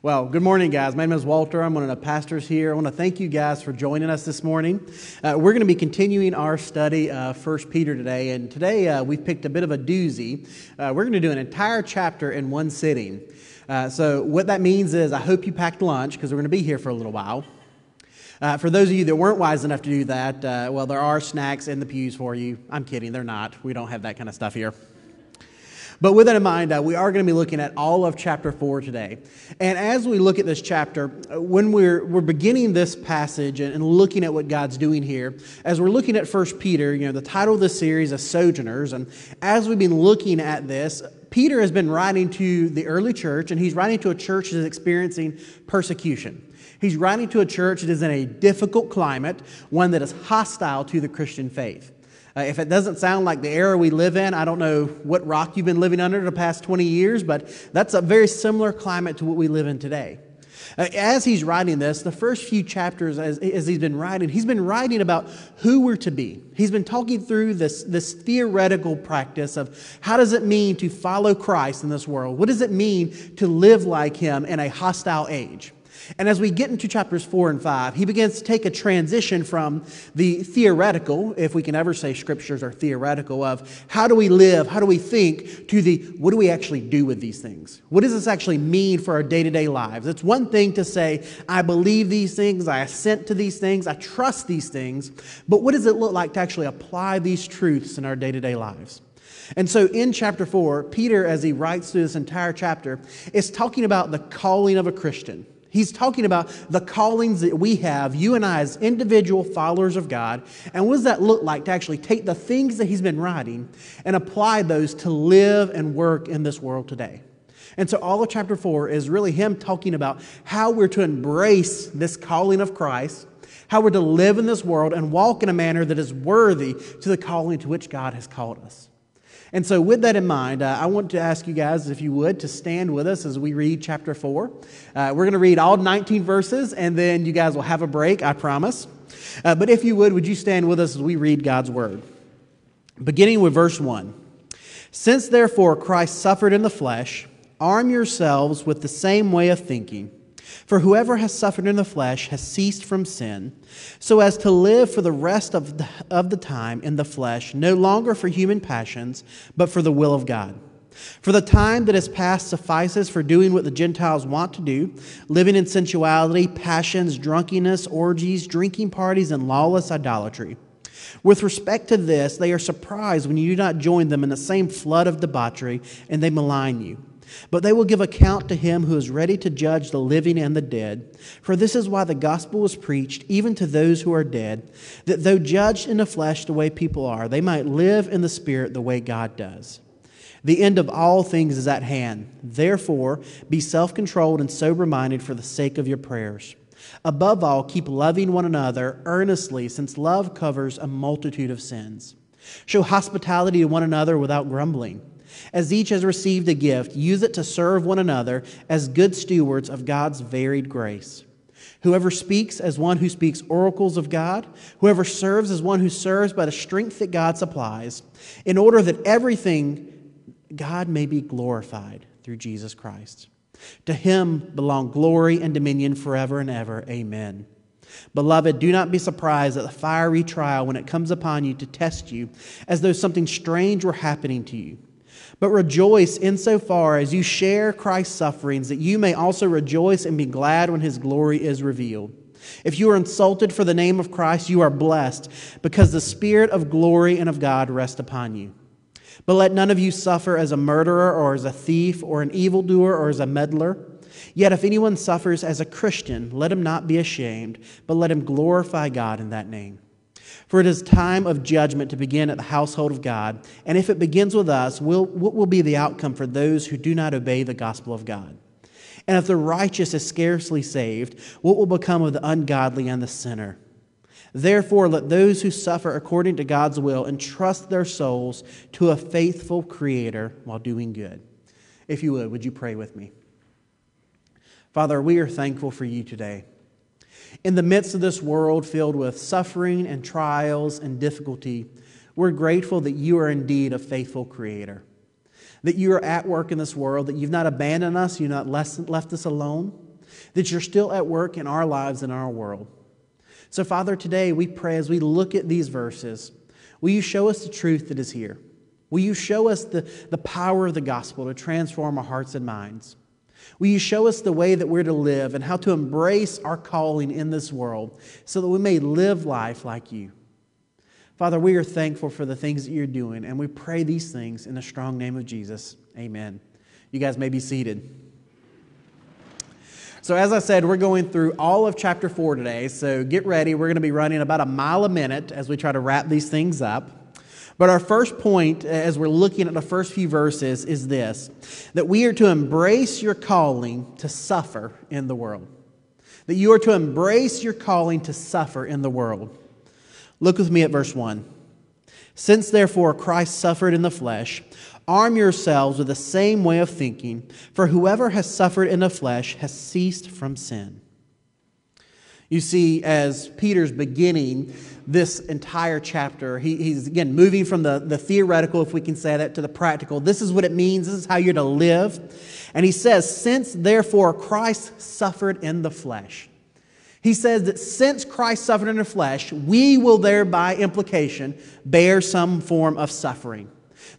Well, good morning, guys. My name is Walter. I'm one of the pastors here. I want to thank you guys for joining us this morning. Uh, we're going to be continuing our study of First Peter today, and today uh, we've picked a bit of a doozy. Uh, we're going to do an entire chapter in one sitting. Uh, so, what that means is, I hope you packed lunch because we're going to be here for a little while. Uh, for those of you that weren't wise enough to do that, uh, well, there are snacks in the pews for you. I'm kidding, they're not. We don't have that kind of stuff here. But with that in mind, uh, we are going to be looking at all of chapter 4 today. And as we look at this chapter, uh, when we're, we're beginning this passage and, looking at what God's doing here, as we're looking at 1 Peter, you know, the title of this series is Sojourners. And as we've been looking at this, Peter has been writing to the early church, and he's writing to a church that is experiencing persecution. He's writing to a church that is in a difficult climate, one that is hostile to the Christian faith. Uh, if it doesn't sound like the era we live in, I don't know what rock you've been living under the past 20 years, but that's a very similar climate to what we live in today. Uh, as he's writing this, the first few chapters, as, as, he's been writing, he's been writing about who we're to be. He's been talking through this, this theoretical practice of how does it mean to follow Christ in this world? What does it mean to live like him in a hostile age? And as we get into chapters four and five, he begins to take a transition from the theoretical, if we can ever say scriptures are theoretical, of how do we live, how do we think, to the what do we actually do with these things? What does this actually mean for our day to day lives? It's one thing to say, I believe these things, I assent to these things, I trust these things, but what does it look like to actually apply these truths in our day to day lives? And so in chapter 4, Peter, as he writes through this entire chapter, is talking about the calling of a Christian. He's talking about the callings that we have, you and I, as individual followers of God. And what does that look like to actually take the things that he's been writing and apply those to live and work in this world today? And so, all of chapter four is really him talking about how we're to embrace this calling of Christ, how we're to live in this world and walk in a manner that is worthy to the calling to which God has called us. And so, with that in mind, uh, I want to ask you guys, if you would, to stand with us as we read chapter 4. Uh, we're going to read all 19 verses, and then you guys will have a break, I promise. Uh, but if you would, would you stand with us as we read God's word? Beginning with verse 1. Since therefore Christ suffered in the flesh, arm yourselves with the same way of thinking. For whoever has suffered in the flesh has ceased from sin, so as to live for the rest of the, of the time in the flesh, no longer for human passions, but for the will of God. For the time that has passed suffices for doing what the Gentiles want to do, living in sensuality, passions, drunkenness, orgies, drinking parties, and lawless idolatry. With respect to this, they are surprised when you do not join them in the same flood of debauchery, and they malign you. But they will give account to him who is ready to judge the living and the dead. For this is why the gospel was preached, even to those who are dead, that though judged in the flesh the way people are, they might live in the spirit the way God does. The end of all things is at hand. Therefore, be self controlled and sober minded for the sake of your prayers. Above all, keep loving one another earnestly, since love covers a multitude of sins. Show hospitality to one another without grumbling. As each has received a gift, use it to serve one another as good stewards of God's varied grace. Whoever speaks as one who speaks oracles of God, whoever serves as one who serves by the strength that God supplies, in order that everything God may be glorified through Jesus Christ. To him belong glory and dominion forever and ever. Amen. Beloved, do not be surprised at the fiery trial when it comes upon you to test you, as though something strange were happening to you but rejoice insofar as you share Christ's sufferings, that you may also rejoice and be glad when his glory is revealed. If you are insulted for the name of Christ, you are blessed, because the Spirit of glory and of God rests upon you. But let none of you suffer as a murderer, or as a thief, or an evildoer, or as a meddler. Yet if anyone suffers as a Christian, let him not be ashamed, but let him glorify God in that name. For it is time of judgment to begin at the household of God. And if it begins with us, will, what will be the outcome for those who do not obey the gospel of God? And if the righteous is scarcely saved, what will become of the ungodly and the sinner? Therefore, let those who suffer according to God's will entrust their souls to a faithful Creator while doing good. If you would, would you pray with me? Father, we are thankful for you today. In the midst of this world filled with suffering and trials and difficulty, we're grateful that you are indeed a faithful creator, that you are at work in this world, that you've not abandoned us, you've not left us alone. that you're still at work in our lives and our world. So, Father, today we pray as we look at these verses, will you show us the truth that is here? Will you show us the, the power of the gospel to transform our hearts and minds? Will you show us the way that we're to live and how to embrace our calling in this world so that we may live life like you? Father, we are thankful for the things that you're doing, and we pray these things in the strong name of Jesus. Amen. You guys may be seated. So, as I said, we're going through all of chapter 4 today. So, get ready. We're going to be running about a mile a minute as we try to wrap these things up. But our first point, uh, as we're looking at the first few verses, is this that we are to embrace your calling to suffer in the world. That you are to embrace your calling to suffer in the world. Look with me at verse 1. Since therefore Christ suffered in the flesh, arm yourselves with the same way of thinking, for whoever has suffered in the flesh has ceased from sin. You see, as Peter's beginning this entire chapter, he, he's again moving from the, the theoretical, if we can say that, to the practical. This is what it means, this is how you're to live. And he says, Since therefore Christ suffered in the flesh. He says that since Christ suffered in the flesh, we will thereby implication bear some form of suffering.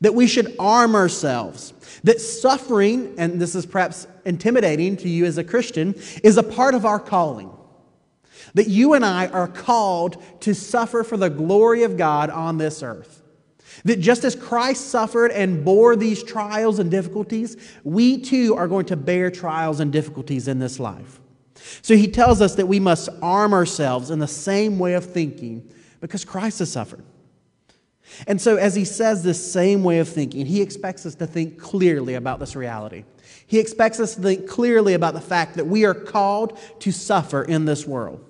That we should arm ourselves. That suffering, and this is perhaps intimidating to you as a Christian, is a part of our calling. That you and I are called to suffer for the glory of God on this earth. That just as Christ suffered and bore these trials and difficulties, we too are going to bear trials and difficulties in this life. So he tells us that we must arm ourselves in the same way of thinking because Christ has suffered. And so, as he says this same way of thinking, he expects us to think clearly about this reality. He expects us to think clearly about the fact that we are called to suffer in this world.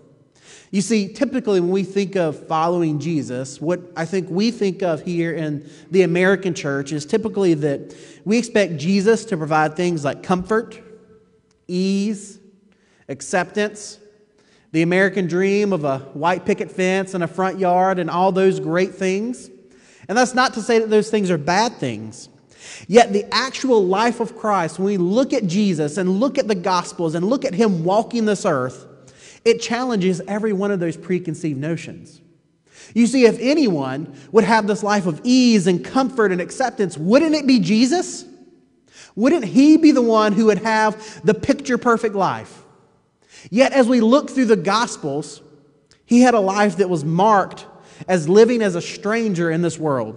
You see, typically when we think of following Jesus, what I think we think of here in the American church is typically that we expect Jesus to provide things like comfort, ease, acceptance, the American dream of a white picket fence and a front yard, and all those great things. And that's not to say that those things are bad things. Yet, the actual life of Christ, when we look at Jesus and look at the Gospels and look at Him walking this earth, it challenges every one of those preconceived notions. You see, if anyone would have this life of ease and comfort and acceptance, wouldn't it be Jesus? Wouldn't He be the one who would have the picture perfect life? Yet, as we look through the Gospels, he had a life that was marked as living as a stranger in this world.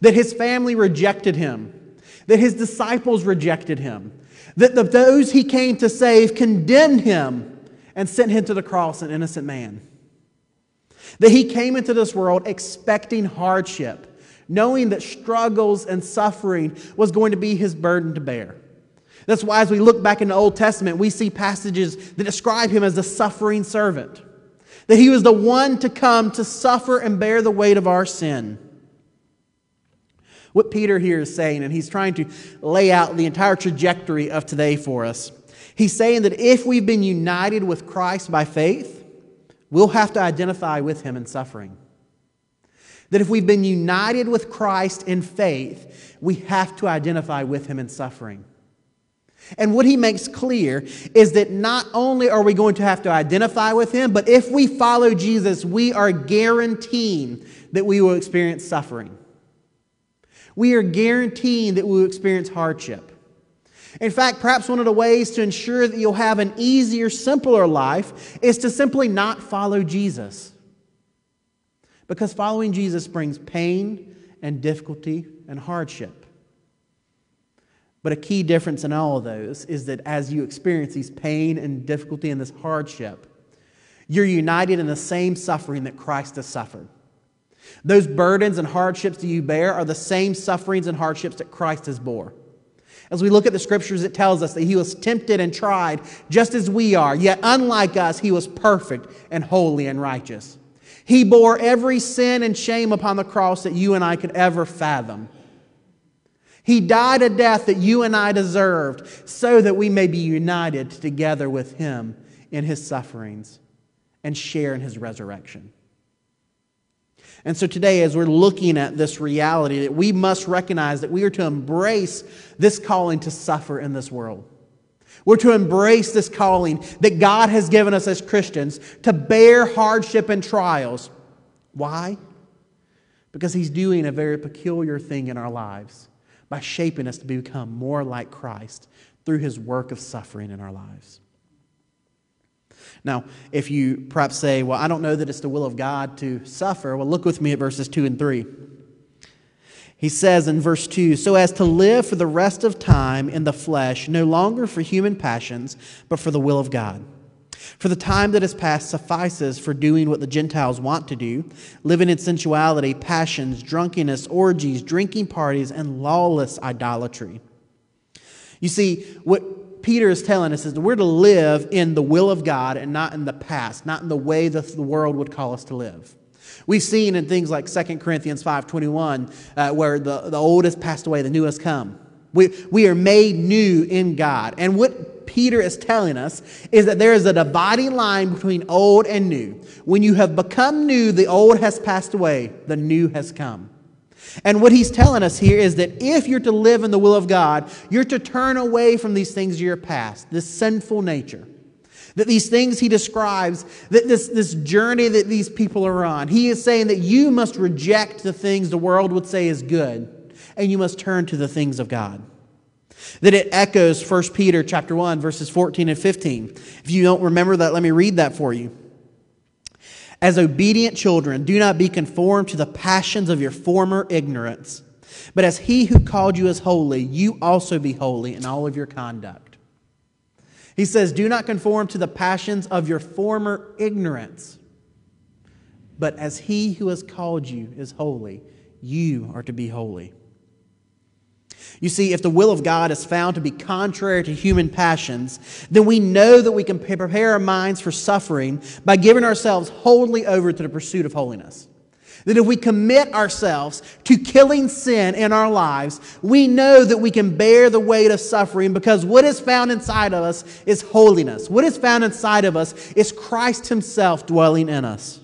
That his family rejected him, that his disciples rejected him, that the, those he came to save condemned him and sent him to the cross, an innocent man. That he came into this world expecting hardship, knowing that struggles and suffering was going to be his burden to bear. That's why, as we look back in the Old Testament, we see passages that describe him as the suffering servant. That he was the one to come to suffer and bear the weight of our sin. What Peter here is saying, and he's trying to lay out the entire trajectory of today for us. He's saying that if we've been united with Christ by faith, we'll have to identify with him in suffering. That if we've been united with Christ in faith, we have to identify with him in suffering. And what he makes clear is that not only are we going to have to identify with him, but if we follow Jesus, we are guaranteeing that we will experience suffering. We are guaranteeing that we will experience hardship. In fact, perhaps one of the ways to ensure that you'll have an easier, simpler life is to simply not follow Jesus. Because following Jesus brings pain and difficulty and hardship. But a key difference in all of those is that as you experience these pain and difficulty and this hardship, you're united in the same suffering that Christ has suffered. Those burdens and hardships that you bear are the same sufferings and hardships that Christ has bore. As we look at the scriptures, it tells us that he was tempted and tried just as we are, yet unlike us, he was perfect and holy and righteous. He bore every sin and shame upon the cross that you and I could ever fathom. He died a death that you and I deserved so that we may be united together with him in his sufferings and share in his resurrection. And so today, as we're looking at this reality, that we must recognize that we are to embrace this calling to suffer in this world. We're to embrace this calling that God has given us as Christians to bear hardship and trials. Why? Because He's doing a very peculiar thing in our lives by shaping us to become more like Christ through His work of suffering in our lives. Now, if you perhaps say, Well, I don't know that it's the will of God to suffer, well, look with me at verses 2 and 3. He says in verse 2 So as to live for the rest of time in the flesh, no longer for human passions, but for the will of God. For the time that has passed suffices for doing what the Gentiles want to do, living in sensuality, passions, drunkenness, orgies, drinking parties, and lawless idolatry. You see, what Peter is telling us is that we're to live in the will of God and not in the past, not in the way that the world would call us to live. We've seen in things like 2 Corinthians 5.21 uh, where the, the old has passed away, the new has come. We, we are made new in God. And what Peter is telling us is that there is a dividing line between old and new. When you have become new, the old has passed away, the new has come. And what he's telling us here is that if you're to live in the will of God, you're to turn away from these things of your past, this sinful nature. That these things he describes, that this, this journey that these people are on, he is saying that you must reject the things the world would say is good, and you must turn to the things of God. That it echoes 1 Peter chapter 1, verses 14 and 15. If you don't remember that, let me read that for you. As obedient children, do not be conformed to the passions of your former ignorance, but as he who called you is holy, you also be holy in all of your conduct. He says, Do not conform to the passions of your former ignorance, but as he who has called you is holy, you are to be holy. You see, if the will of God is found to be contrary to human passions, then we know that we can prepare our minds for suffering by giving ourselves wholly over to the pursuit of holiness. That if we commit ourselves to killing sin in our lives, we know that we can bear the weight of suffering because what is found inside of us is holiness. What is found inside of us is Christ Himself dwelling in us.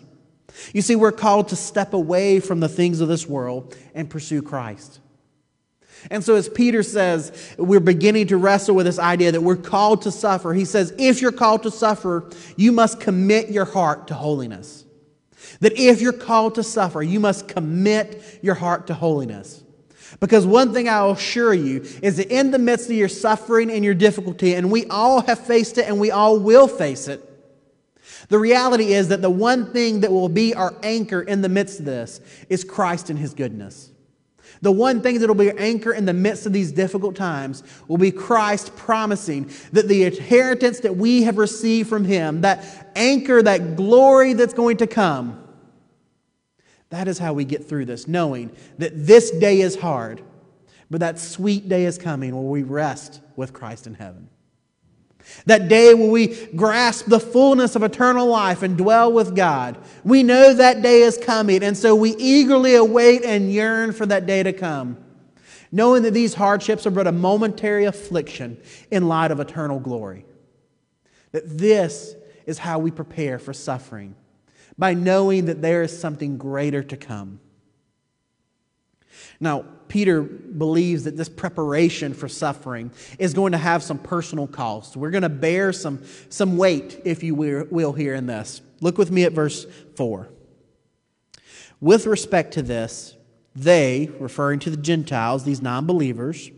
You see, we're called to step away from the things of this world and pursue Christ. And so, as Peter says, we're beginning to wrestle with this idea that we're called to suffer. He says, if you're called to suffer, you must commit your heart to holiness. That if you're called to suffer, you must commit your heart to holiness. Because one thing I'll assure you is that in the midst of your suffering and your difficulty, and we all have faced it and we all will face it, the reality is that the one thing that will be our anchor in the midst of this is Christ and His goodness. The one thing that will be our anchor in the midst of these difficult times will be Christ promising that the inheritance that we have received from Him, that anchor, that glory that's going to come, that is how we get through this, knowing that this day is hard, but that sweet day is coming where we rest with Christ in heaven. That day when we grasp the fullness of eternal life and dwell with God. We know that day is coming, and so we eagerly await and yearn for that day to come, knowing that these hardships are but a momentary affliction in light of eternal glory. That this is how we prepare for suffering by knowing that there is something greater to come. Now, Peter believes that this preparation for suffering is going to have some personal cost. We're going to bear some, some weight, if you will, here in this. Look with me at verse 4. With respect to this, they, referring to the Gentiles, these non believers,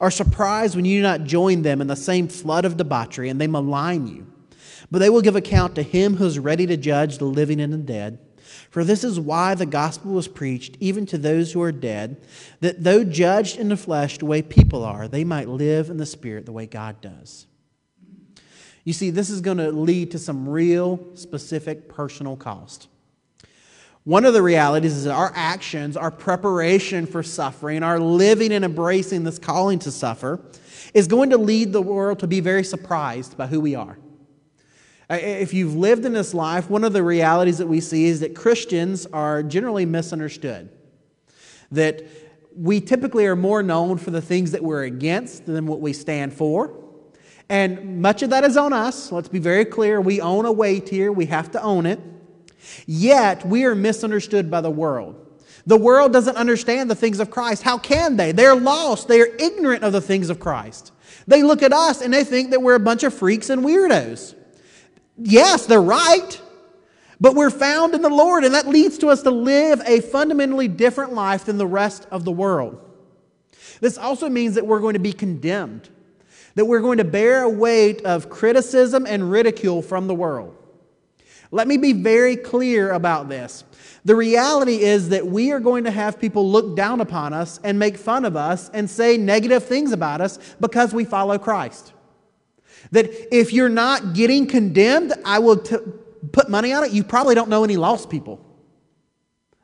are surprised when you do not join them in the same flood of debauchery and they malign you. But they will give account to him who is ready to judge the living and the dead. For this is why the gospel was preached, even to those who are dead, that though judged in the flesh the way people are, they might live in the spirit the way God does. You see, this is going to lead to some real, specific personal cost. One of the realities is that our actions, our preparation for suffering, our living and embracing this calling to suffer, is going to lead the world to be very surprised by who we are. If you've lived in this life, one of the realities that we see is that Christians are generally misunderstood. That we typically are more known for the things that we're against than what we stand for. And much of that is on us. Let's be very clear. We own a weight here, we have to own it. Yet, we are misunderstood by the world. The world doesn't understand the things of Christ. How can they? They're lost, they are ignorant of the things of Christ. They look at us and they think that we're a bunch of freaks and weirdos. Yes, they're right, but we're found in the Lord, and that leads to us to live a fundamentally different life than the rest of the world. This also means that we're going to be condemned, that we're going to bear a weight of criticism and ridicule from the world. Let me be very clear about this. The reality is that we are going to have people look down upon us and make fun of us and say negative things about us because we follow Christ. That if you're not getting condemned, I will t- put money on it, you probably don't know any lost people.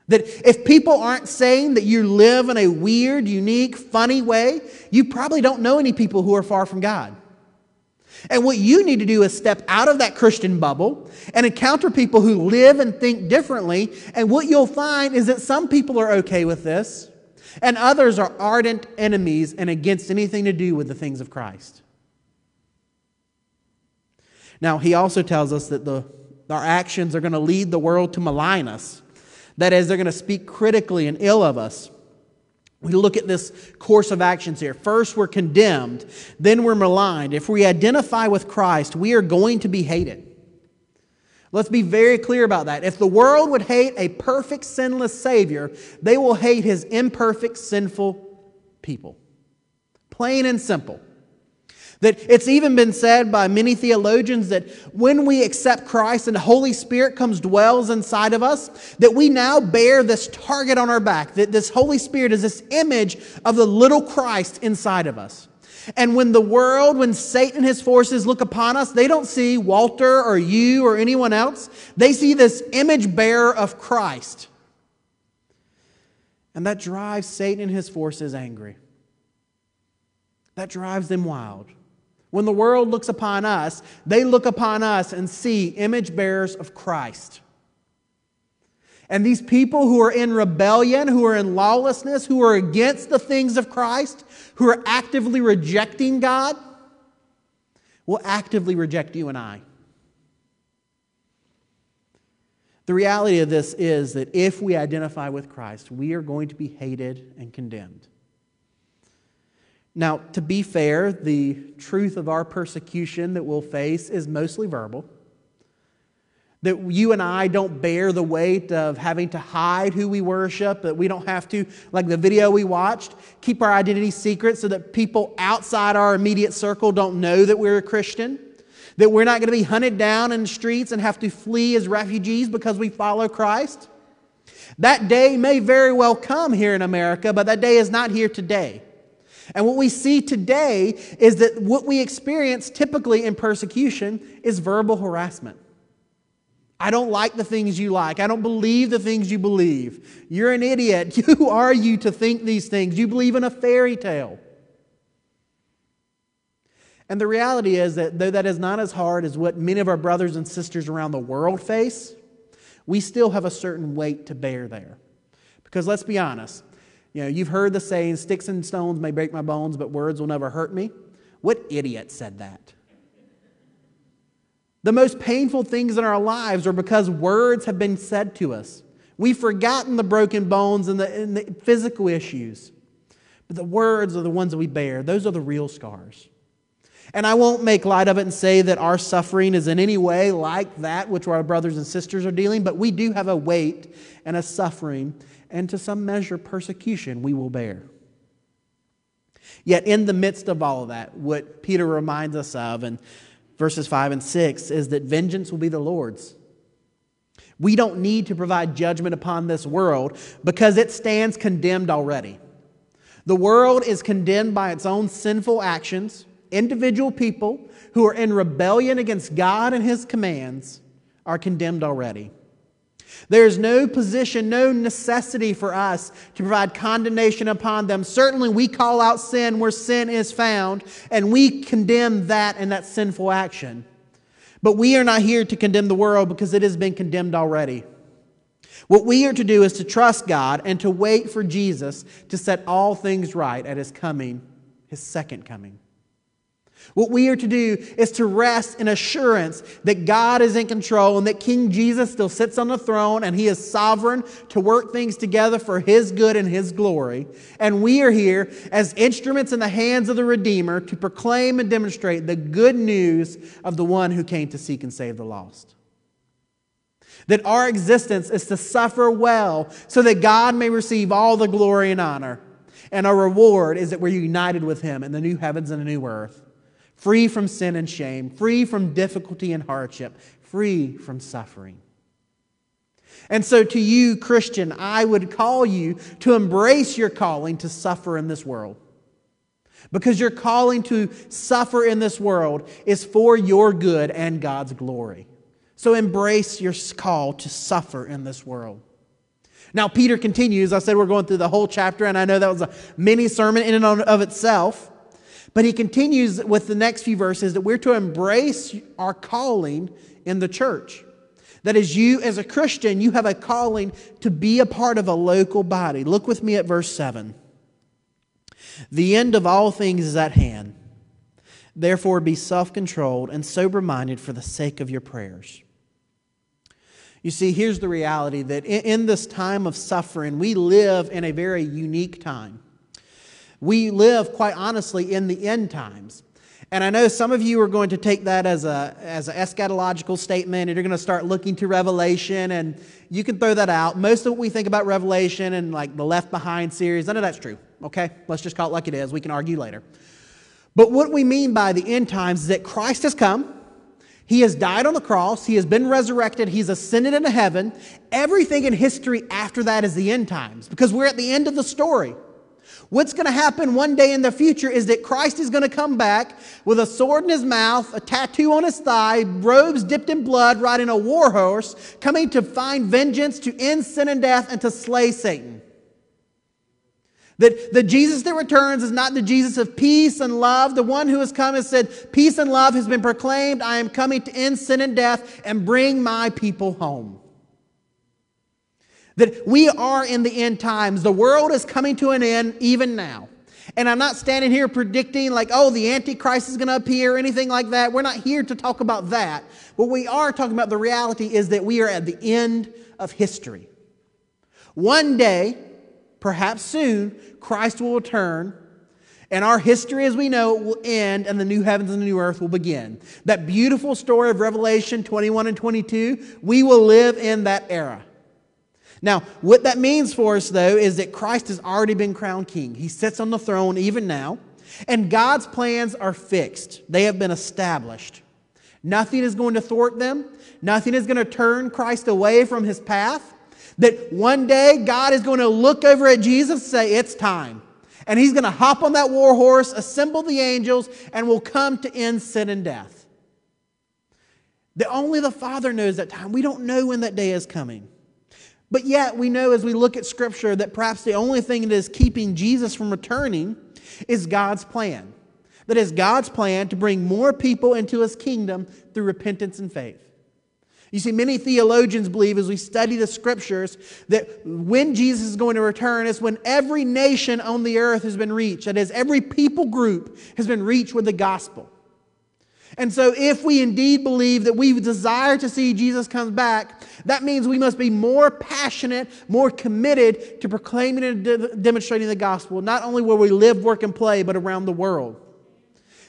That if people aren't saying that you live in a weird, unique, funny way, you probably don't know any people who are far from God. And what you need to do is step out of that Christian bubble and encounter people who live and think differently. And what you'll find is that some people are okay with this, and others are ardent enemies and against anything to do with the things of Christ. Now, he also tells us that the, our actions are going to lead the world to malign us. That is, they're going to speak critically and ill of us. We look at this course of actions here. First, we're condemned, then we're maligned. If we identify with Christ, we are going to be hated. Let's be very clear about that. If the world would hate a perfect, sinless Savior, they will hate his imperfect, sinful people. Plain and simple. That it's even been said by many theologians that when we accept Christ and the Holy Spirit comes dwells inside of us, that we now bear this target on our back, that this Holy Spirit is this image of the little Christ inside of us. And when the world, when Satan and his forces look upon us, they don't see Walter or you or anyone else. They see this image bearer of Christ. And that drives Satan and his forces angry. That drives them wild. When the world looks upon us, they look upon us and see image bearers of Christ. And these people who are in rebellion, who are in lawlessness, who are against the things of Christ, who are actively rejecting God, will actively reject you and I. The reality of this is that if we identify with Christ, we are going to be hated and condemned. Now, to be fair, the truth of our persecution that we'll face is mostly verbal. That you and I don't bear the weight of having to hide who we worship, that we don't have to, like the video we watched, keep our identity secret so that people outside our immediate circle don't know that we're a Christian. That we're not going to be hunted down in the streets and have to flee as refugees because we follow Christ. That day may very well come here in America, but that day is not here today. And what we see today is that what we experience typically in persecution is verbal harassment. I don't like the things you like. I don't believe the things you believe. You're an idiot. Who are you to think these things? You believe in a fairy tale. And the reality is that though that is not as hard as what many of our brothers and sisters around the world face, we still have a certain weight to bear there. Because let's be honest, you know, you've heard the saying, sticks and stones may break my bones, but words will never hurt me. What idiot said that? The most painful things in our lives are because words have been said to us. We've forgotten the broken bones and the, and the physical issues. But the words are the ones that we bear, those are the real scars. And I won't make light of it and say that our suffering is in any way like that which our brothers and sisters are dealing, but we do have a weight and a suffering and to some measure persecution we will bear. Yet, in the midst of all of that, what Peter reminds us of in verses 5 and 6 is that vengeance will be the Lord's. We don't need to provide judgment upon this world because it stands condemned already. The world is condemned by its own sinful actions. Individual people who are in rebellion against God and His commands are condemned already. There's no position, no necessity for us to provide condemnation upon them. Certainly, we call out sin where sin is found, and we condemn that and that sinful action. But we are not here to condemn the world because it has been condemned already. What we are to do is to trust God and to wait for Jesus to set all things right at his coming, his second coming. What we are to do is to rest in assurance that God is in control and that King Jesus still sits on the throne and he is sovereign to work things together for his good and his glory. And we are here as instruments in the hands of the Redeemer to proclaim and demonstrate the good news of the one who came to seek and save the lost. That our existence is to suffer well so that God may receive all the glory and honor. And our reward is that we're united with him in the new heavens and the new earth free from sin and shame, free from difficulty and hardship, free from suffering. And so, to you, Christian, I would call you to embrace your calling to suffer in this world. Because your calling to suffer in this world is for your good and God's glory. So, embrace your call to suffer in this world. Now, Peter continues. I said we're going through the whole chapter, and I know that was a mini sermon in and of itself. But he continues with the next few verses that we're to embrace our calling in the church. That is, you as a Christian, you have a calling to be a part of a local body. Look with me at verse 7. The end of all things is at hand. Therefore, be self controlled and sober minded for the sake of your prayers. You see, here's the reality that in this time of suffering, we live in a very unique time. We live, quite honestly, in the end times. And I know some of you are going to take that as a as an eschatological statement, and you're going to start looking to Revelation, and you can throw that out. Most of what we think about Revelation and like the Left Behind series, none of that's true. Okay, let's just call it like it is. We can argue later. But what we mean by the end times is that Christ has come. He has died on the cross. He has been resurrected. He's ascended into heaven. Everything in history after that is the end times because we're at the end of the story. What's going to happen one day in the future is that Christ is going to come back with a sword in his mouth, a tattoo on his thigh, robes dipped in blood, riding a war horse, coming to find vengeance, to end sin and death, and to slay Satan. That the Jesus that returns is not the Jesus of peace and love. The one who has come has said, Peace and love has been proclaimed. I am coming to end sin and death and bring my people home. That we are in the end times. The world is coming to an end even now. And I'm not standing here predicting, like, oh, the Antichrist is going to appear, anything like that. We're not here to talk about that. What we are talking about, the reality is that we are at the end of history. One day, perhaps soon, Christ will return, and our history as we know it will end, and the new heavens and the new earth will begin. That beautiful story of Revelation 21 and 22, we will live in that era. Now, what that means for us, though, is that Christ has already been crowned king. He sits on the throne even now, and God's plans are fixed, they have been established. Nothing is going to thwart them, nothing is going to turn Christ away from his path. That one day God is going to look over at Jesus and say, It's time. And he's going to hop on that war horse, assemble the angels, and will come to end sin and death. That only the Father knows that time. We don't know when that day is coming. But yet, we know as we look at Scripture that perhaps the only thing that is keeping Jesus from returning is God's plan. That is God's plan to bring more people into his kingdom through repentance and faith. You see, many theologians believe as we study the scriptures that when Jesus is going to return is when every nation on the earth has been reached. That is, every people group has been reached with the gospel. And so, if we indeed believe that we desire to see Jesus come back, that means we must be more passionate, more committed to proclaiming and de- demonstrating the gospel, not only where we live, work, and play, but around the world.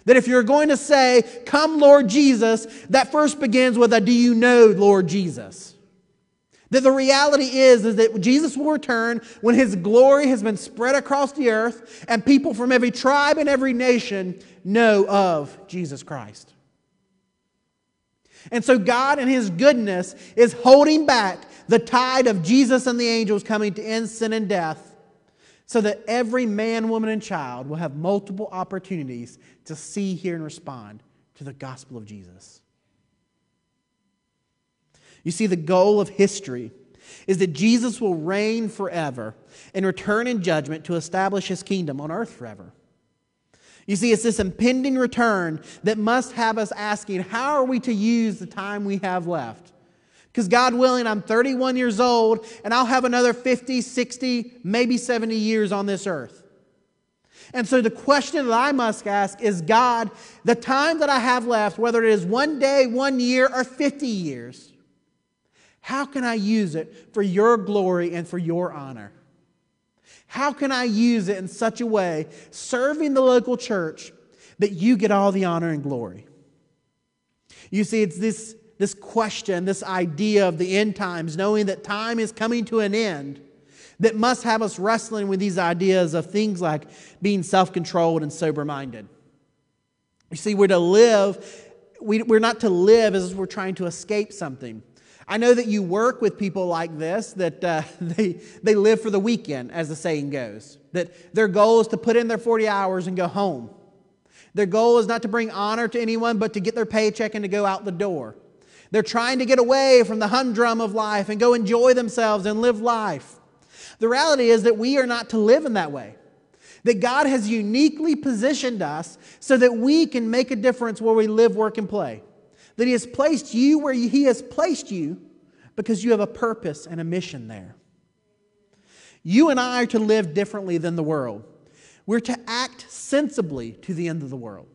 That if you're going to say, Come, Lord Jesus, that first begins with a Do you know, Lord Jesus? That the reality is, is that Jesus will return when his glory has been spread across the earth and people from every tribe and every nation know of Jesus Christ. And so God, in His goodness, is holding back the tide of Jesus and the angels coming to end sin and death so that every man, woman, and child will have multiple opportunities to see, hear, and respond to the gospel of Jesus. You see, the goal of history is that Jesus will reign forever and return in judgment to establish his kingdom on earth forever. You see, it's this impending return that must have us asking, how are we to use the time we have left? Because God willing, I'm 31 years old and I'll have another 50, 60, maybe 70 years on this earth. And so the question that I must ask is God, the time that I have left, whether it is one day, one year, or 50 years, how can I use it for your glory and for your honor? How can I use it in such a way, serving the local church, that you get all the honor and glory? You see, it's this, this question, this idea of the end times, knowing that time is coming to an end, that must have us wrestling with these ideas of things like being self controlled and sober minded. You see, we're to live, we, we're not to live as we're trying to escape something. I know that you work with people like this, that uh, they, they live for the weekend, as the saying goes. That their goal is to put in their 40 hours and go home. Their goal is not to bring honor to anyone, but to get their paycheck and to go out the door. They're trying to get away from the humdrum of life and go enjoy themselves and live life. The reality is that we are not to live in that way. That God has uniquely positioned us so that we can make a difference where we live, work, and play. That He has placed you where He has placed you because you have a purpose and a mission there. You and I are to live differently than the world. We're to act sensibly to the end of the world.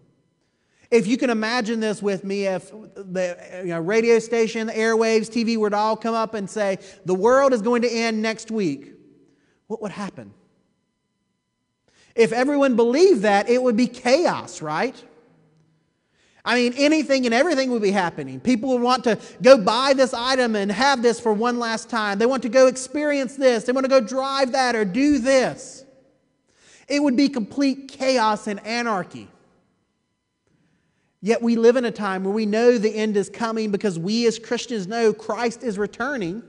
If you can imagine this with me, if the you know, radio station, the airwaves, TV were to all come up and say, the world is going to end next week, what would happen? If everyone believed that, it would be chaos, right? I mean, anything and everything would be happening. People would want to go buy this item and have this for one last time. They want to go experience this. They want to go drive that or do this. It would be complete chaos and anarchy. Yet we live in a time where we know the end is coming because we as Christians know Christ is returning.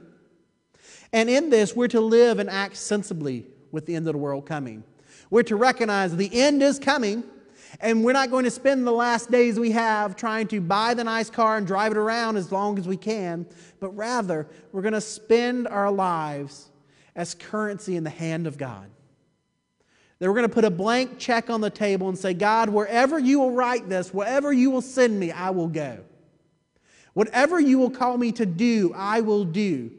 And in this, we're to live and act sensibly with the end of the world coming. We're to recognize the end is coming, and we're not going to spend the last days we have trying to buy the nice car and drive it around as long as we can, but rather, we're going to spend our lives as currency in the hand of God that we're going to put a blank check on the table and say, God, wherever you will write this, wherever you will send me, I will go. Whatever you will call me to do, I will do.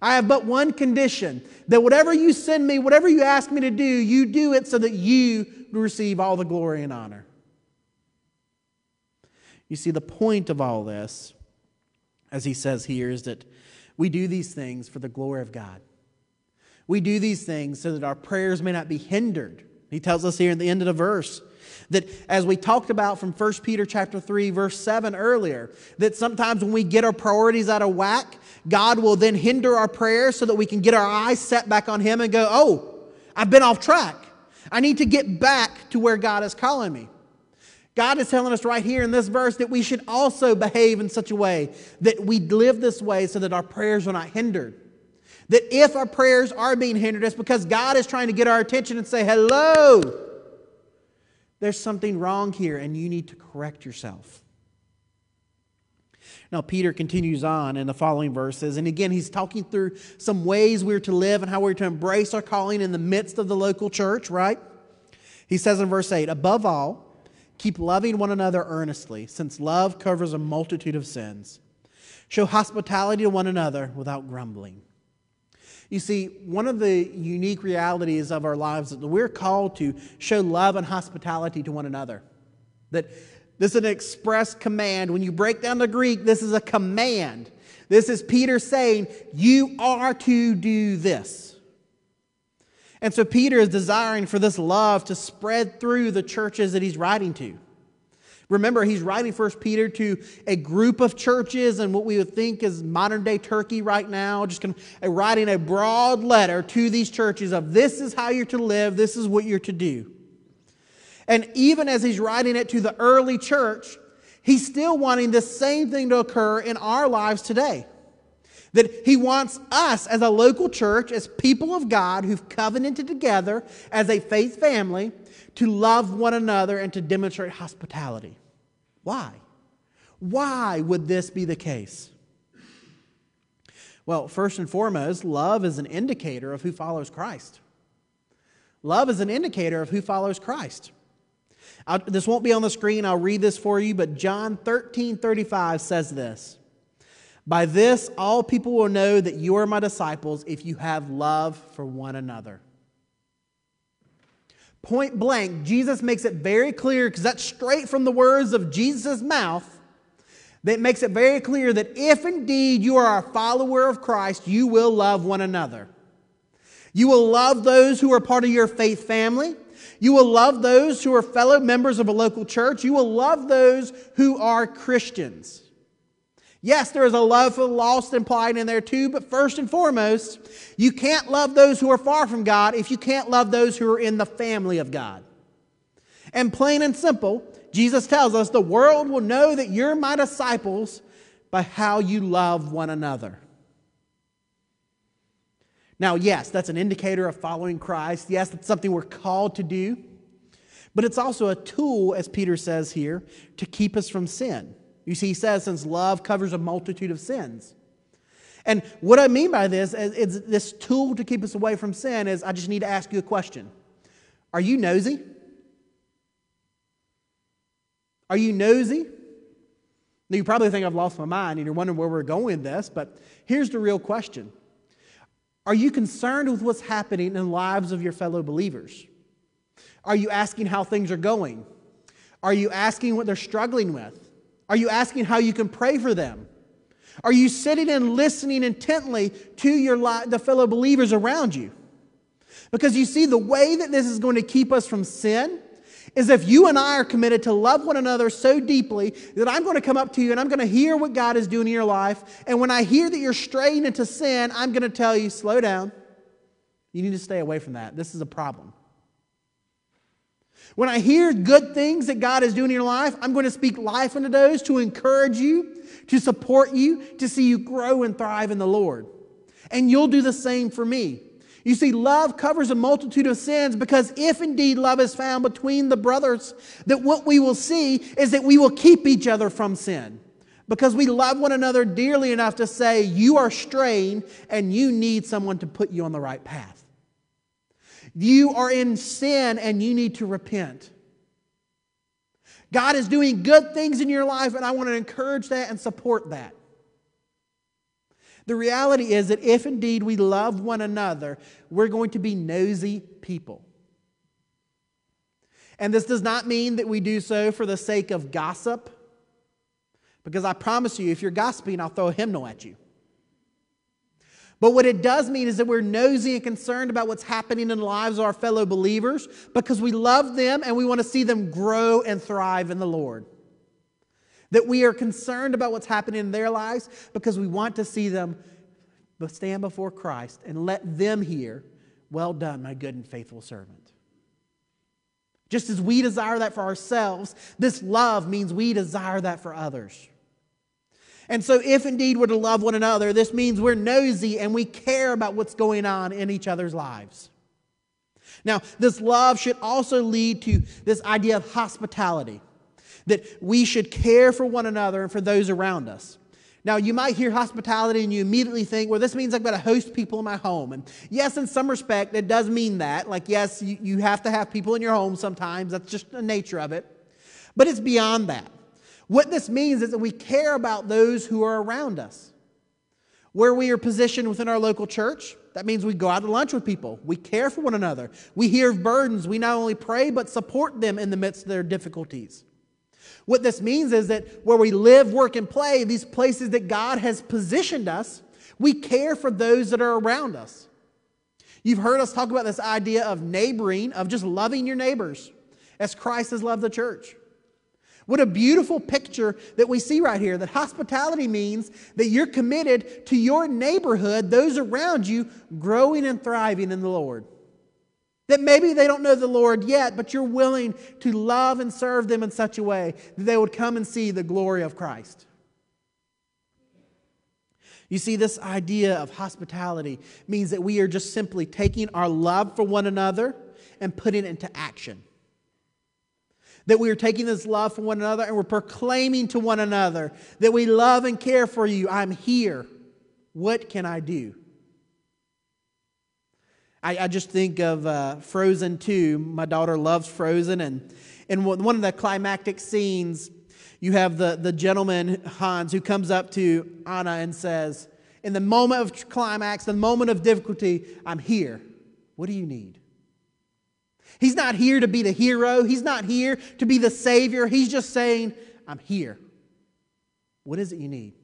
I have but one condition that whatever you send me, whatever you ask me to do, you do it so that you receive all the glory and honor. You see, the point of all this, as he says here, is that we do these things for the glory of God. We do these things so that our prayers may not be hindered. He tells us here in the end of the verse that as we talked about from 1 Peter chapter 3 verse 7 earlier, that sometimes when we get our priorities out of whack, God will then hinder our prayers so that we can get our eyes set back on him and go, "Oh, I've been off track. I need to get back to where God is calling me." God is telling us right here in this verse that we should also behave in such a way that we live this way so that our prayers are not hindered. That if our prayers are being hindered, it's because God is trying to get our attention and say, hello, there's something wrong here and you need to correct yourself. Now, Peter continues on in the following verses, and again, he's talking through some ways we're to live and how we're to embrace our calling in the midst of the local church, right? He says in verse 8, above all, keep loving one another earnestly, since love covers a multitude of sins. Show hospitality to one another without grumbling. You see, one of the unique realities of our lives is that we're called to show love and hospitality to one another. That this is an express command. When you break down the Greek, this is a command. This is Peter saying, You are to do this. And so Peter is desiring for this love to spread through the churches that he's writing to. Remember, he's writing First Peter to a group of churches and what we would think is modern day Turkey right now, just kind of writing a broad letter to these churches of this is how you're to live, this is what you're to do. And even as he's writing it to the early church, he's still wanting the same thing to occur in our lives today. That he wants us as a local church, as people of God who've covenanted together as a faith family, to love one another and to demonstrate hospitality. Why? Why would this be the case? Well, first and foremost, love is an indicator of who follows Christ. Love is an indicator of who follows Christ. I'll, this won't be on the screen, I'll read this for you, but John 13 35 says this By this, all people will know that you are my disciples if you have love for one another. Point blank, Jesus makes it very clear, because that's straight from the words of Jesus' mouth, that makes it very clear that if indeed you are a follower of Christ, you will love one another. You will love those who are part of your faith family. You will love those who are fellow members of a local church. You will love those who are Christians. Yes, there is a love for the lost implied in there too, but first and foremost, you can't love those who are far from God if you can't love those who are in the family of God. And plain and simple, Jesus tells us the world will know that you're my disciples by how you love one another. Now, yes, that's an indicator of following Christ. Yes, that's something we're called to do. But it's also a tool, as Peter says here, to keep us from sin. You see, he says, since love covers a multitude of sins. And what I mean by this is, is this tool to keep us away from sin is I just need to ask you a question. Are you nosy? Are you nosy? Now, you probably think I've lost my mind and you're wondering where we're going with this, but here's the real question Are you concerned with what's happening in the lives of your fellow believers? Are you asking how things are going? Are you asking what they're struggling with? Are you asking how you can pray for them? Are you sitting and listening intently to your li- the fellow believers around you? Because you see, the way that this is going to keep us from sin is if you and I are committed to love one another so deeply that I'm going to come up to you and I'm going to hear what God is doing in your life. And when I hear that you're straying into sin, I'm going to tell you, slow down. You need to stay away from that. This is a problem. When I hear good things that God is doing in your life, I'm going to speak life into those to encourage you, to support you, to see you grow and thrive in the Lord. And you'll do the same for me. You see, love covers a multitude of sins because if indeed love is found between the brothers, that what we will see is that we will keep each other from sin. Because we love one another dearly enough to say, You are straying and you need someone to put you on the right path. You are in sin and you need to repent. God is doing good things in your life, and I want to encourage that and support that. The reality is that if indeed we love one another, we're going to be nosy people. And this does not mean that we do so for the sake of gossip, because I promise you, if you're gossiping, I'll throw a hymnal at you. But what it does mean is that we're nosy and concerned about what's happening in the lives of our fellow believers because we love them and we want to see them grow and thrive in the Lord. That we are concerned about what's happening in their lives because we want to see them stand before Christ and let them hear, Well done, my good and faithful servant. Just as we desire that for ourselves, this love means we desire that for others. And so, if indeed we're to love one another, this means we're nosy and we care about what's going on in each other's lives. Now, this love should also lead to this idea of hospitality, that we should care for one another and for those around us. Now, you might hear hospitality and you immediately think, well, this means I've got to host people in my home. And yes, in some respect, it does mean that. Like, yes, you, you have to have people in your home sometimes. That's just the nature of it. But it's beyond that. What this means is that we care about those who are around us. Where we are positioned within our local church, that means we go out to lunch with people. We care for one another. We hear of burdens. We not only pray, but support them in the midst of their difficulties. What this means is that where we live, work, and play, these places that God has positioned us, we care for those that are around us. You've heard us talk about this idea of neighboring, of just loving your neighbors as Christ has loved the church. What a beautiful picture that we see right here that hospitality means that you're committed to your neighborhood, those around you, growing and thriving in the Lord. That maybe they don't know the Lord yet, but you're willing to love and serve them in such a way that they would come and see the glory of Christ. You see, this idea of hospitality means that we are just simply taking our love for one another and putting it into action. That we are taking this love for one another and we're proclaiming to one another that we love and care for you. I'm here. What can I do? I, I just think of uh, Frozen 2. My daughter loves Frozen. And in one of the climactic scenes, you have the, the gentleman, Hans, who comes up to Anna and says, In the moment of climax, the moment of difficulty, I'm here. What do you need? He's not here to be the hero. He's not here to be the savior. He's just saying, I'm here. What is it you need?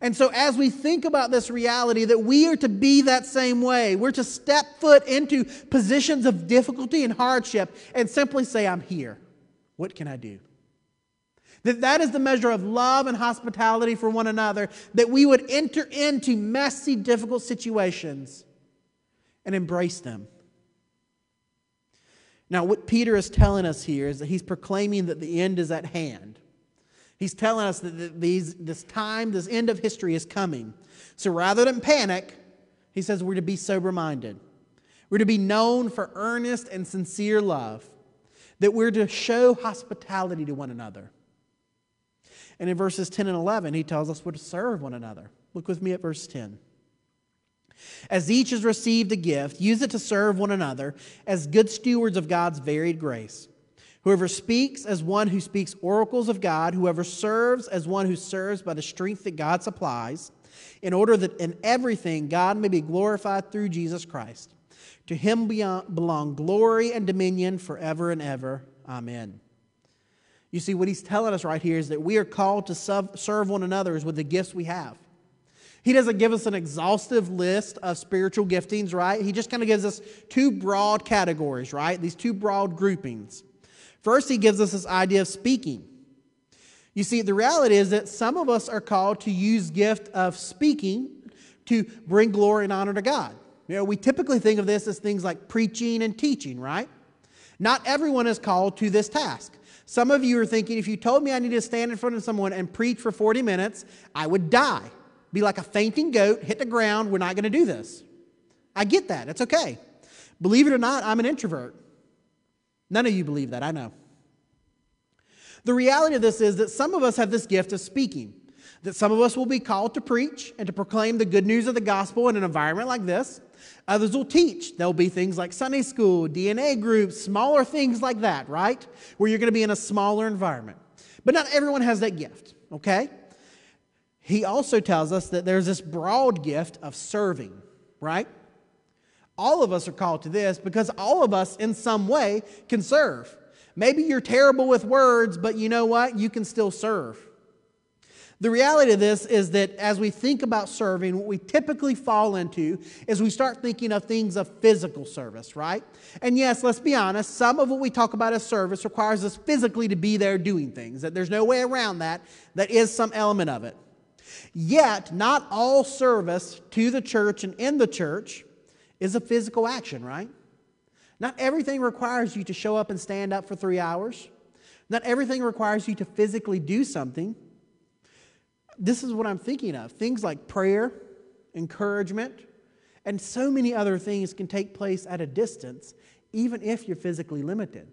And so, as we think about this reality that we are to be that same way, we're to step foot into positions of difficulty and hardship and simply say, I'm here. What can I do? That that is the measure of love and hospitality for one another, that we would enter into messy, difficult situations and embrace them. Now, what Peter is telling us here is that he's proclaiming that the end is at hand. He's telling us that these, this time, this end of history is coming. So rather than panic, he says we're to be sober minded. We're to be known for earnest and sincere love, that we're to show hospitality to one another. And in verses 10 and 11, he tells us we're to serve one another. Look with me at verse 10. As each has received a gift, use it to serve one another as good stewards of God's varied grace. Whoever speaks as one who speaks oracles of God, whoever serves as one who serves by the strength that God supplies, in order that in everything God may be glorified through Jesus Christ. To him belong glory and dominion forever and ever. Amen. You see, what he's telling us right here is that we are called to serve one another with the gifts we have. He doesn't give us an exhaustive list of spiritual giftings, right? He just kind of gives us two broad categories, right? These two broad groupings. First, he gives us this idea of speaking. You see, the reality is that some of us are called to use gift of speaking to bring glory and honor to God. You know, we typically think of this as things like preaching and teaching, right? Not everyone is called to this task. Some of you are thinking, if you told me I need to stand in front of someone and preach for 40 minutes, I would die be like a fainting goat, hit the ground. We're not going to do this. I get that. It's okay. Believe it or not, I'm an introvert. None of you believe that, I know. The reality of this is that some of us have this gift of speaking, that some of us will be called to preach and to proclaim the good news of the gospel in an environment like this. Others will teach. There'll be things like Sunday school, DNA groups, smaller things like that, right? Where you're going to be in a smaller environment. But not everyone has that gift, okay? he also tells us that there's this broad gift of serving, right? All of us are called to this because all of us, in some way, can serve. Maybe you're terrible with words, but you know what? You can still serve. The reality of this is that as we think about serving, what we typically fall into is we start thinking of things of physical service, right? And yes, let's be honest, some of what we talk about as service requires us physically to be there doing things, that there's no way around that. That is some element of it. Yet, not all service to the church and in the church is a physical action, right? Not everything requires you to show up and stand up for three hours. Not everything requires you to physically do something. This is what I'm thinking of. Things like prayer, encouragement, and so many other things can take place at a distance, even if you're physically limited.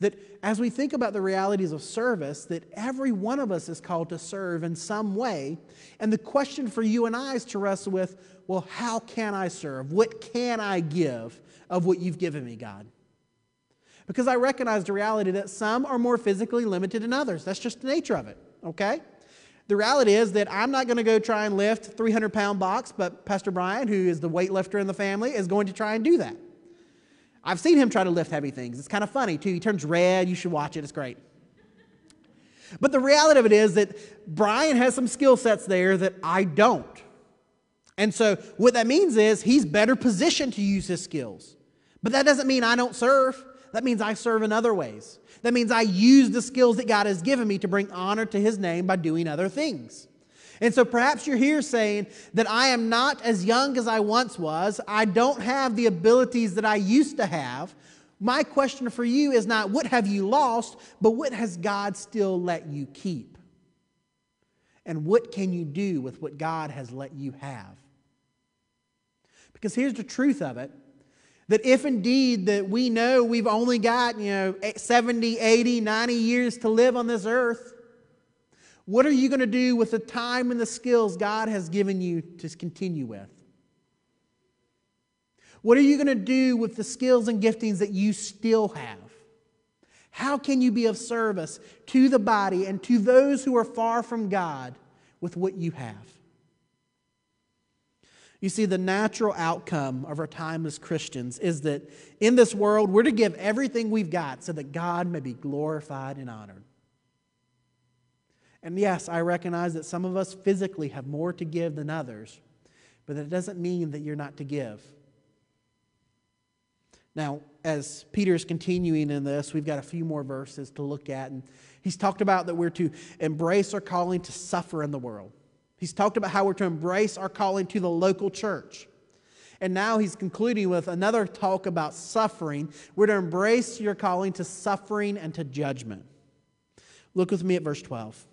That as we think about the realities of service, that every one of us is called to serve in some way. And the question for you and I is to wrestle with well, how can I serve? What can I give of what you've given me, God? Because I recognize the reality that some are more physically limited than others. That's just the nature of it, okay? The reality is that I'm not going to go try and lift 300 pound box, but Pastor Brian, who is the weightlifter in the family, is going to try and do that. I've seen him try to lift heavy things. It's kind of funny, too. He turns red. You should watch it, it's great. But the reality of it is that Brian has some skill sets there that I don't. And so, what that means is he's better positioned to use his skills. But that doesn't mean I don't serve. That means I serve in other ways. That means I use the skills that God has given me to bring honor to his name by doing other things. And so perhaps you're here saying that I am not as young as I once was. I don't have the abilities that I used to have. My question for you is not what have you lost, but what has God still let you keep? And what can you do with what God has let you have? Because here's the truth of it that if indeed that we know we've only got, you know, eh, 70, 80, 90 years to live on this earth, what are you going to do with the time and the skills God has given you to continue with? What are you going to do with the skills and giftings that you still have? How can you be of service to the body and to those who are far from God with what you have? You see, the natural outcome of our time as Christians is that in this world, we're to give everything we've got so that God may be glorified and honored. And yes, I recognize that some of us physically have more to give than others, but that doesn't mean that you're not to give. Now, as Peter is continuing in this, we've got a few more verses to look at. And he's talked about that we're to embrace our calling to suffer in the world. He's talked about how we're to embrace our calling to the local church. And now he's concluding with another talk about suffering. We're to embrace your calling to suffering and to judgment. Look with me at verse 12.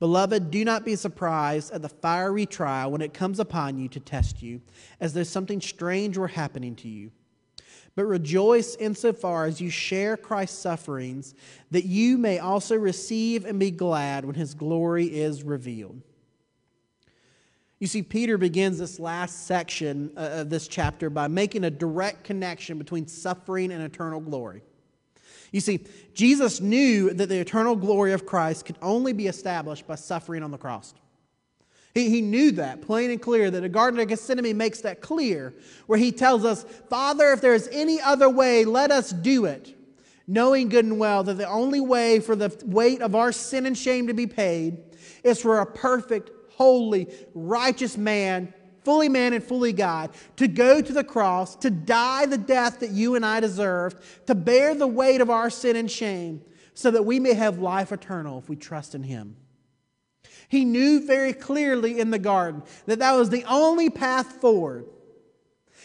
Beloved, do not be surprised at the fiery trial when it comes upon you to test you, as though something strange were happening to you. But rejoice insofar as you share Christ's sufferings, that you may also receive and be glad when his glory is revealed. You see, Peter begins this last section uh, of this chapter by making a direct connection between suffering and eternal glory. You see, Jesus knew that the eternal glory of Christ could only be established by suffering on the cross. He, he knew that, plain and clear, that the Garden of Gethsemane makes that clear, where he tells us, Father, if there is any other way, let us do it, knowing good and well that the only way for the weight of our sin and shame to be paid is for a perfect, holy, righteous man fully man and fully God, to go to the cross, to die the death that you and I deserved, to bear the weight of our sin and shame, so that we may have life eternal if we trust in Him. He knew very clearly in the garden that that was the only path forward.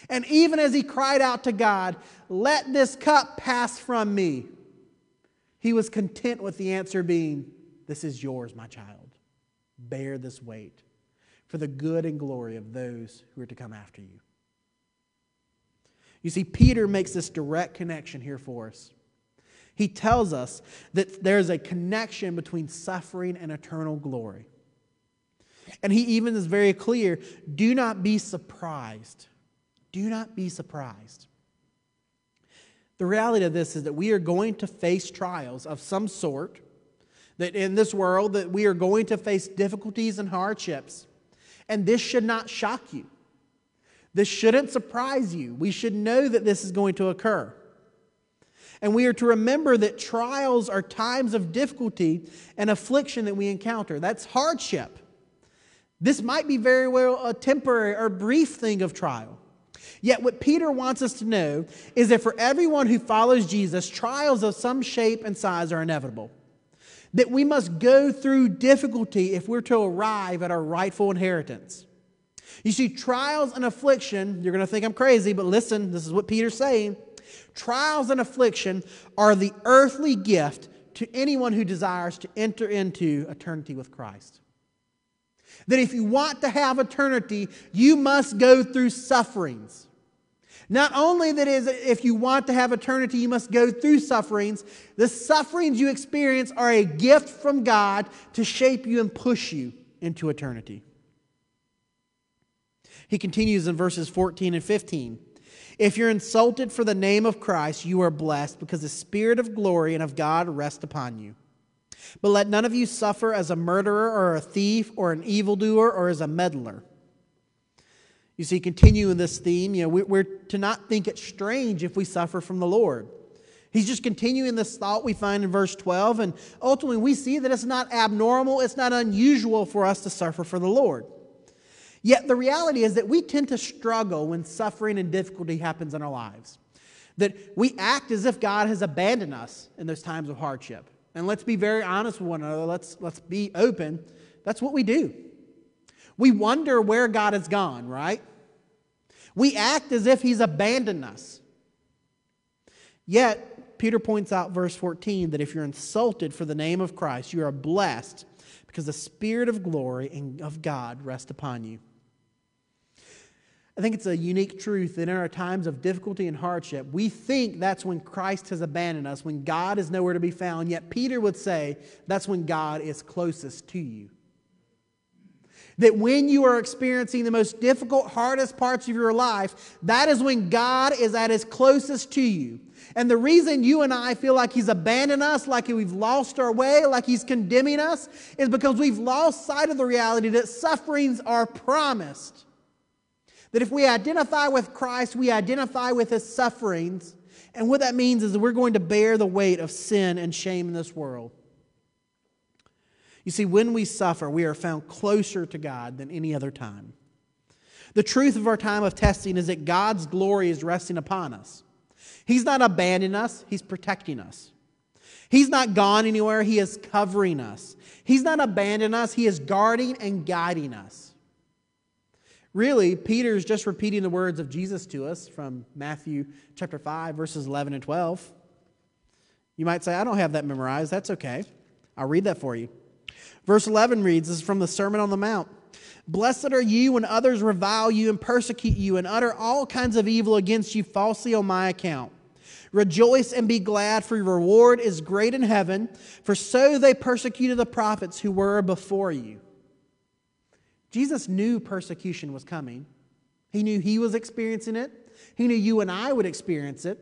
And even as he cried out to God, Let this cup pass from me, he was content with the answer being, This is yours, my child. Bear this weight for the good and glory of those who are to come after you. You see, Peter makes this direct connection here for us. He tells us that there's a connection between suffering and eternal glory. And he even is very clear do not be surprised. Do not be surprised. The reality of this is that we are going to face trials of some sort, that in this world that we are going to face difficulties and hardships. And this should not shock you. This shouldn't surprise you. We should know that this is going to occur. And we are to remember that trials are times of difficulty and affliction that we encounter. That's hardship. This might be very well a temporary or brief thing of trial. Yet, what Peter wants us to know is that for everyone who follows Jesus, trials of some shape and size are inevitable that we must go through difficulty if we're to arrive at our rightful inheritance. You see, trials and affliction, you're going to think I'm crazy, but listen, this is what Peter's saying. Trials and affliction are the earthly gift to anyone who desires to enter into eternity with Christ. That if you want to have eternity, you must go through sufferings. Not only that is if you want to have eternity, you must go through sufferings. The sufferings you experience are a gift from God to shape you and push you into eternity. He continues in verses 14 and 15. If you're insulted for the name of Christ, you are blessed because the Spirit of glory and of God rests upon you. But let none of you suffer as a murderer or a thief or an evildoer or as a meddler. You see, continuing this theme, you know, we're to not think it strange if we suffer from the Lord. He's just continuing this thought we find in verse 12, and ultimately we see that it's not abnormal, it's not unusual for us to suffer for the Lord. Yet the reality is that we tend to struggle when suffering and difficulty happens in our lives. That we act as if God has abandoned us in those times of hardship. And let's be very honest with one another, let's, let's be open. That's what we do. We wonder where God has gone, right? We act as if He's abandoned us. Yet, Peter points out, verse 14, that if you're insulted for the name of Christ, you are blessed because the Spirit of glory and of God rest upon you. I think it's a unique truth that in our times of difficulty and hardship, we think that's when Christ has abandoned us, when God is nowhere to be found. Yet Peter would say that's when God is closest to you. That when you are experiencing the most difficult, hardest parts of your life, that is when God is at his closest to you. And the reason you and I feel like he's abandoned us, like we've lost our way, like he's condemning us, is because we've lost sight of the reality that sufferings are promised. That if we identify with Christ, we identify with his sufferings. And what that means is that we're going to bear the weight of sin and shame in this world. You see, when we suffer, we are found closer to God than any other time. The truth of our time of testing is that God's glory is resting upon us. He's not abandoning us, He's protecting us. He's not gone anywhere, He is covering us. He's not abandoning us, He is guarding and guiding us. Really, Peter is just repeating the words of Jesus to us from Matthew chapter 5, verses 11 and 12. You might say, I don't have that memorized. That's okay. I'll read that for you. Verse 11 reads, This is from the Sermon on the Mount. Blessed are you when others revile you and persecute you and utter all kinds of evil against you falsely on my account. Rejoice and be glad, for your reward is great in heaven, for so they persecuted the prophets who were before you. Jesus knew persecution was coming. He knew he was experiencing it. He knew you and I would experience it.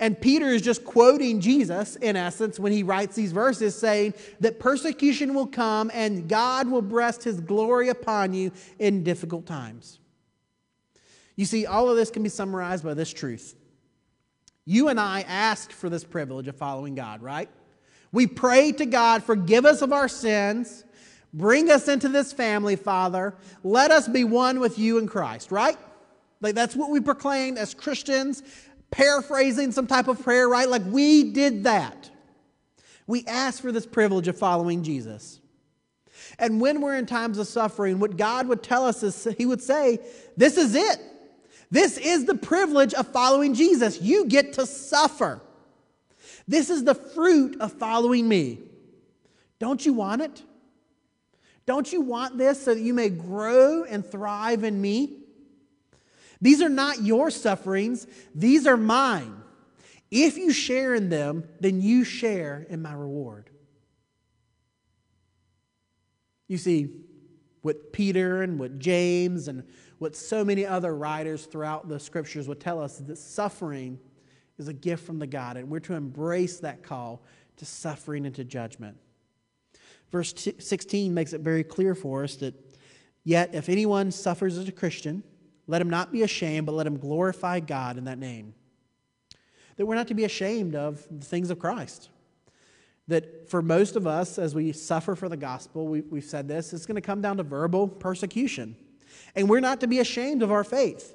And Peter is just quoting Jesus, in essence, when he writes these verses, saying that persecution will come and God will rest his glory upon you in difficult times. You see, all of this can be summarized by this truth. You and I asked for this privilege of following God, right? We pray to God, forgive us of our sins, bring us into this family, Father. Let us be one with you in Christ, right? Like that's what we proclaimed as Christians paraphrasing some type of prayer, right? Like we did that. We ask for this privilege of following Jesus. And when we're in times of suffering, what God would tell us is He would say, This is it. This is the privilege of following Jesus. You get to suffer. This is the fruit of following me. Don't you want it? Don't you want this so that you may grow and thrive in me? These are not your sufferings, these are mine. If you share in them, then you share in my reward. You see, what Peter and what James and what so many other writers throughout the scriptures would tell us is that suffering is a gift from the God, and we're to embrace that call to suffering and to judgment. Verse 16 makes it very clear for us that yet if anyone suffers as a Christian, let him not be ashamed, but let him glorify God in that name. That we're not to be ashamed of the things of Christ. That for most of us, as we suffer for the gospel, we, have said this, it's going to come down to verbal persecution. And we're not to be ashamed of our faith.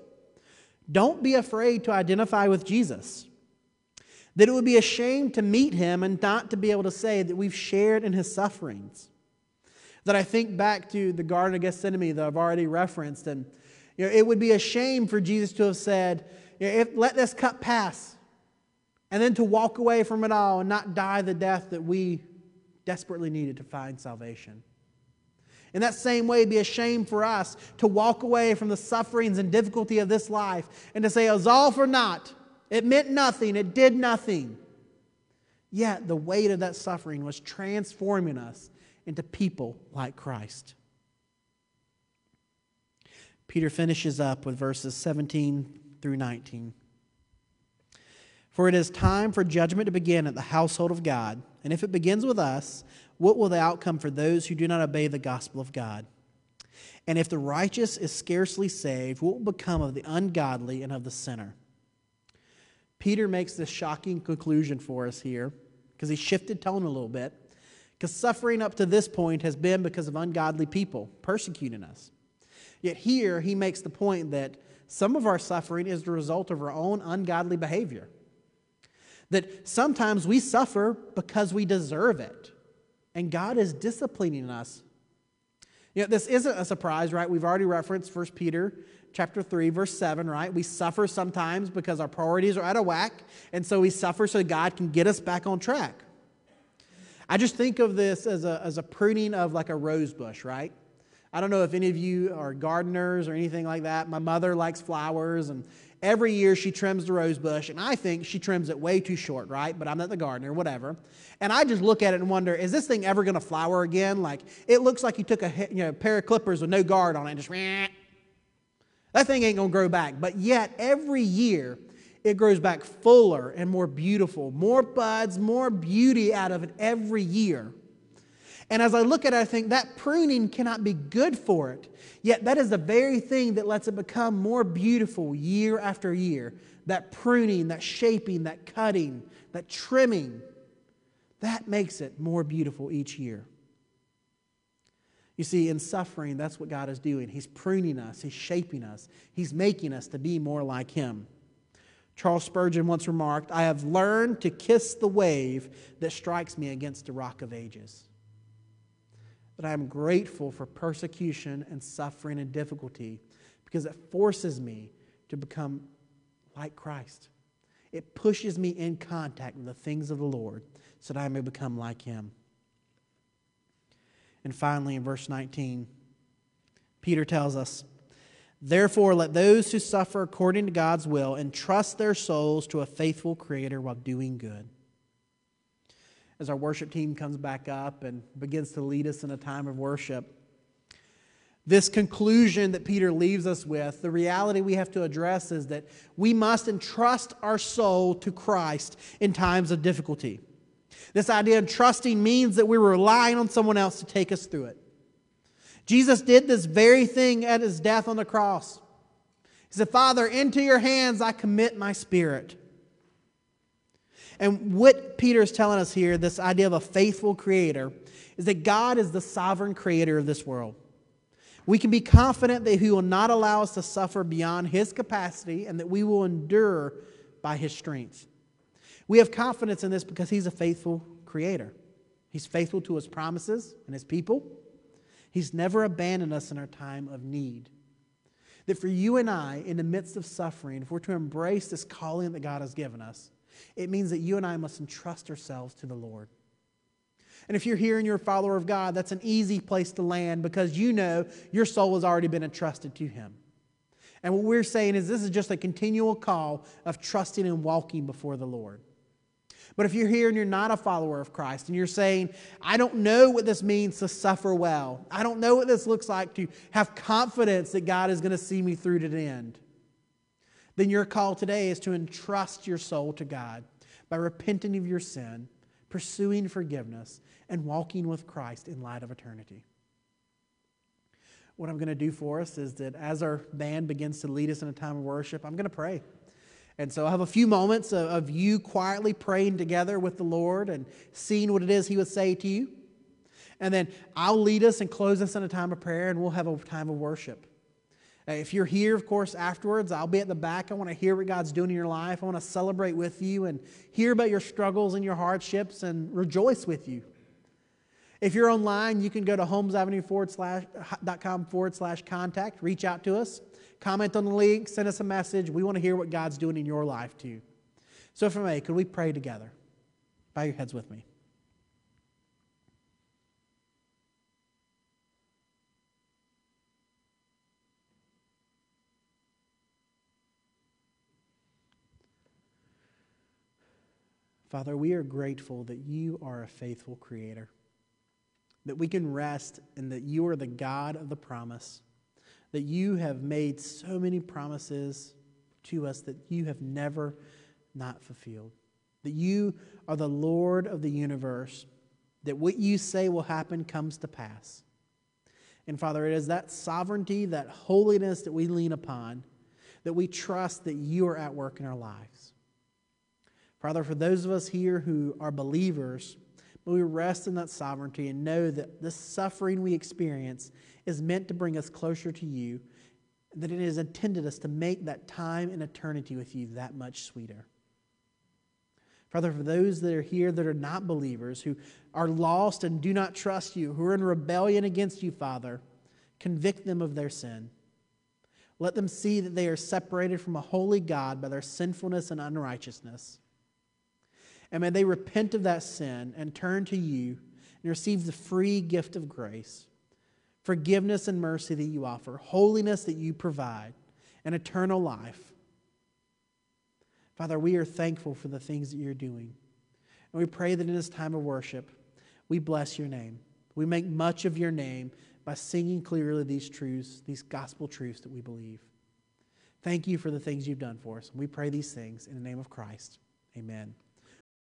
Don't be afraid to identify with Jesus. That it would be a shame to meet him and not to be able to say that we've shared in his sufferings. That I think back to the Garden of Gethsemane that I've already referenced, and you know, it would be a shame for Jesus to have said, if, let this cup pass, and then to walk away from it all and not die the death that we desperately needed to find salvation. In that same way, it'd be a shame for us to walk away from the sufferings and difficulty of this life and to say, it was all for naught. It meant nothing. It did nothing. Yet the weight of that suffering was transforming us into people like Christ. Peter finishes up with verses 17 through 19. For it is time for judgment to begin at the household of God. And if it begins with us, what will the outcome for those who do not obey the gospel of God? And if the righteous is scarcely saved, what will become of the ungodly and of the sinner? Peter makes this shocking conclusion for us here because he shifted tone a little bit. Because suffering up to this point has been because of ungodly people persecuting us. Yet here he makes the point that some of our suffering is the result of our own ungodly behavior. That sometimes we suffer because we deserve it, and God is disciplining us. You know, this isn't a surprise, right? We've already referenced 1 Peter chapter 3 verse 7 right we suffer sometimes because our priorities are out of whack and so we suffer so god can get us back on track i just think of this as a, as a pruning of like a rose bush right I don't know if any of you are gardeners or anything like that. My mother likes flowers, and every year she trims the rose bush, and I think she trims it way too short, right? But I'm not the gardener, whatever. And I just look at it and wonder, is this thing ever going to flower again? Like, it looks like you took a you know, pair of clippers with no guard on it and just, that thing ain't going to grow back. But yet, every year, it grows back fuller and more beautiful, more buds, more beauty out of it every year. And as I look at it, I think that pruning cannot be good for it. Yet that is the very thing that lets it become more beautiful year after year. That pruning, that shaping, that cutting, that trimming, that makes it more beautiful each year. You see, in suffering, that's what God is doing. He's pruning us, He's shaping us, He's making us to be more like Him. Charles Spurgeon once remarked, I have learned to kiss the wave that strikes me against the rock of ages but I am grateful for persecution and suffering and difficulty because it forces me to become like Christ. It pushes me in contact with the things of the Lord so that I may become like Him. And finally, in verse 19, Peter tells us, Therefore, let those who suffer according to God's will entrust their souls to a faithful Creator while doing good as our worship team comes back up and begins to lead us in a time of worship. This conclusion that Peter leaves us with, the reality we have to address is that we must entrust our soul to Christ in times of difficulty. This idea of trusting means that we're relying on someone else to take us through it. Jesus did this very thing at his death on the cross. He said, Father, into your hands I commit my spirit. And what Peter is telling us here, this idea of a faithful creator, is that God is the sovereign creator of this world. We can be confident that He will not allow us to suffer beyond His capacity and that we will endure by His strength. We have confidence in this because He's a faithful creator. He's faithful to His promises and His people. He's never abandoned us in our time of need. That for you and I, in the midst of suffering, if we're to embrace this calling that God has given us, it means that you and I must entrust ourselves to the Lord. And if you're here and you're a follower of God, that's an easy place to land because you know your soul has already been entrusted to Him. And what we're saying is this is just a continual call of trusting and walking before the Lord. But if you're here and you're not a follower of Christ and you're saying, I don't know what this means to suffer well, I don't know what this looks like to have confidence that God is going to see me through to the end, then your call today is to entrust your soul to God by repenting of your sin, pursuing forgiveness, and walking with Christ in light of eternity. What I'm going to do for us is that as our band begins to lead us in a time of worship, I'm going to pray. And so I have a few moments of, of you quietly praying together with the Lord and seeing what it is He would say to you. And then I'll lead us and close us in a time of prayer, and we'll have a time of worship. If you're here, of course, afterwards, I'll be at the back. I want to hear what God's doing in your life. I want to celebrate with you and hear about your struggles and your hardships and rejoice with you. If you're online, you can go to homesavenue forward slash contact, reach out to us, comment on the link, send us a message. We want to hear what God's doing in your life too. So, if I may, could we pray together? Bow your heads with me. Father, we are grateful that you are a faithful creator, that we can rest and that you are the God of the promise, that you have made so many promises to us that you have never not fulfilled, that you are the Lord of the universe, that what you say will happen comes to pass. And Father, it is that sovereignty, that holiness that we lean upon, that we trust that you are at work in our lives. Father, for those of us here who are believers, we rest in that sovereignty and know that the suffering we experience is meant to bring us closer to you, that it is intended us to make that time in eternity with you that much sweeter. Father, for those that are here that are not believers, who are lost and do not trust you, who are in rebellion against you, Father, convict them of their sin. Let them see that they are separated from a holy God by their sinfulness and unrighteousness. And may they repent of that sin and turn to you and receive the free gift of grace, forgiveness and mercy that you offer, holiness that you provide, and eternal life. Father, we are thankful for the things that you're doing. And we pray that in this time of worship, we bless your name. We make much of your name by singing clearly these truths, these gospel truths that we believe. Thank you for the things you've done for us. We pray these things in the name of Christ. Amen.